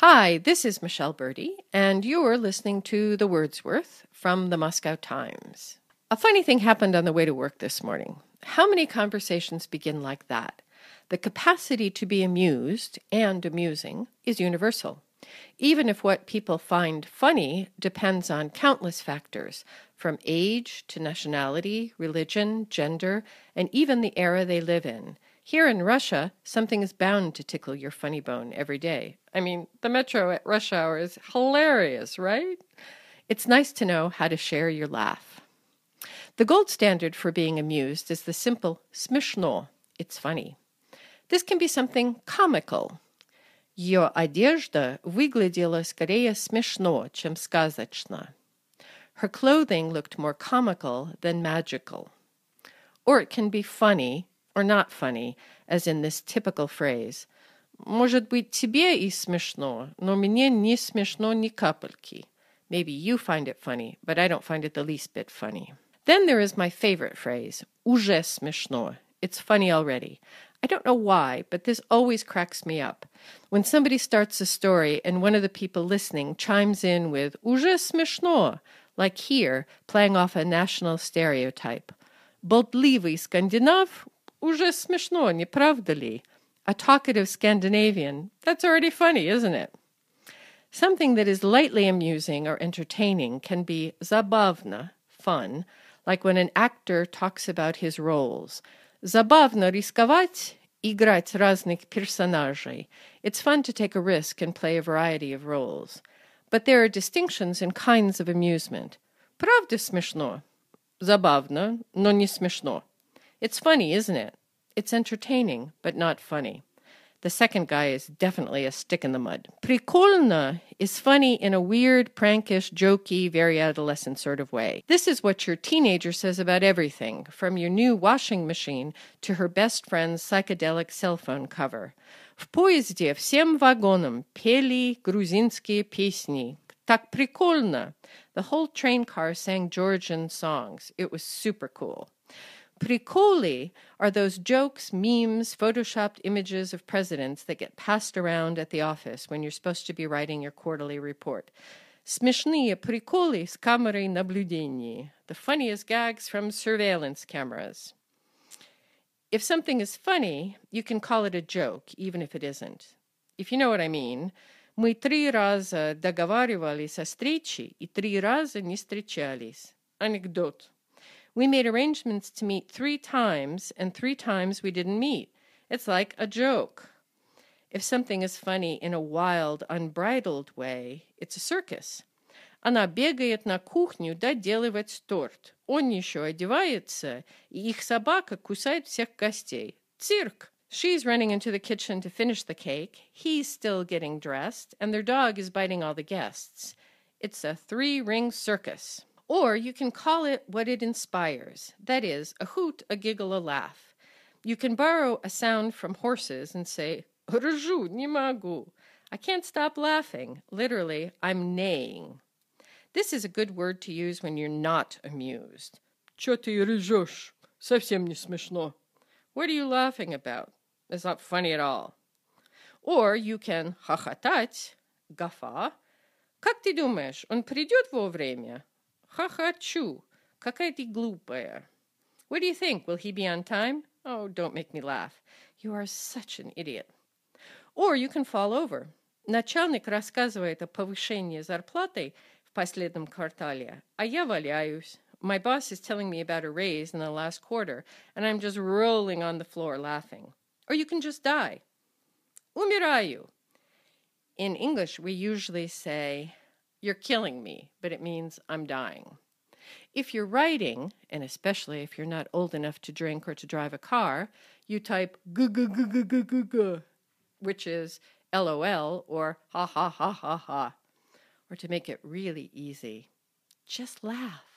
Hi, this is Michele Berdy, and you're listening to The Word's Worth from the Moscow Times. A funny thing happened on the way to work this morning. How many conversations begin like that? The capacity to be amused and amusing is universal, even if what people find funny depends on countless factors, from age to nationality, religion, gender, and even the era they live in. Here in Russia, something is bound to tickle your funny bone every day. I mean, the metro at rush hour is hilarious, right? It's nice to know how to share your laugh. The gold standard for being amused is the simple smishno. It's funny. This can be something comical. Ее одежда выглядела скорее смешно, чем сказочно. Her clothing looked more comical than magical. Or it can be funny or not funny, as in this typical phrase. Может быть, тебе и смешно, но мне не смешно ни капельки. Maybe you find it funny, but I don't find it the least bit funny. Then there is my favorite phrase, уже смешно. It's funny already. I don't know why, but this always cracks me up. When somebody starts a story and one of the people listening chimes in with уже смешно, like here, playing off a national stereotype. Болтливый скандинав уже смешно, не правда ли? A talkative Scandinavian. That's already funny, isn't it? Something that is lightly amusing or entertaining can be забавно, fun, like when an actor talks about his roles. Забавно рисковать, играть разных персонажей. It's fun to take a risk and play a variety of roles. But there are distinctions in kinds of amusement. Правда смешно? Забавно, но не смешно. It's funny, isn't it? It's entertaining, but not funny. The second guy is definitely a stick in the mud. Прикольно is funny in a weird, prankish, jokey, very adolescent sort of way. This is what your teenager says about everything, from your new washing machine to her best friend's psychedelic cell phone cover. В поезде всем вагонам пели грузинские песни. Так прикольно. The whole train car sang Georgian songs. It was super cool. Prikoli are those jokes, memes, photoshopped images of presidents that get passed around at the office when you're supposed to be writing your quarterly report. Смешные приколы с камерой наблюдения. The funniest gags from surveillance cameras. If something is funny, you can call it a joke, even if it isn't. If you know what I mean, мы три раза договаривались о встрече и три раза не встречались. Анекдот. We made arrangements to meet three times, and three times we didn't meet. It's like a joke. If something is funny in a wild, unbridled way, it's a circus. Она бегает на кухню доделывать торт. Он еще одевается, и их собака кусает всех гостей. Цирк! She's running into the kitchen to finish the cake. He's still getting dressed, and their dog is biting all the guests. It's a three ring circus. Or you can call it what it inspires that is, a hoot, a giggle, a laugh. You can borrow a sound from horses and say, Ржу, не могу. I can't stop laughing. Literally, I'm neighing. This is a good word to use when you're not amused. Чё ты ржёшь? Совсем не смешно. What are you laughing about? It's not funny at all. Or you can хохотать, гафа. Как ты думаешь, он придет вовремя? Ха-ха-чу. Какая ты глупая. What do you think? Will he be on time? Oh, don't make me laugh. You are such an idiot. Or you can fall over. Начальник рассказывает о повышении зарплаты в последнем квартале, а я валяюсь. My boss is telling me about a raise in the last quarter, and I'm just rolling on the floor laughing. Or you can just die. Умираю. In English, we usually say, you're killing me, but it means I'm dying. If you're writing, and especially if you're not old enough to drink or to drive a car, you type g g g g g g g, which is LOL or ha ha ha ha ha. Or to make it really easy, just laugh.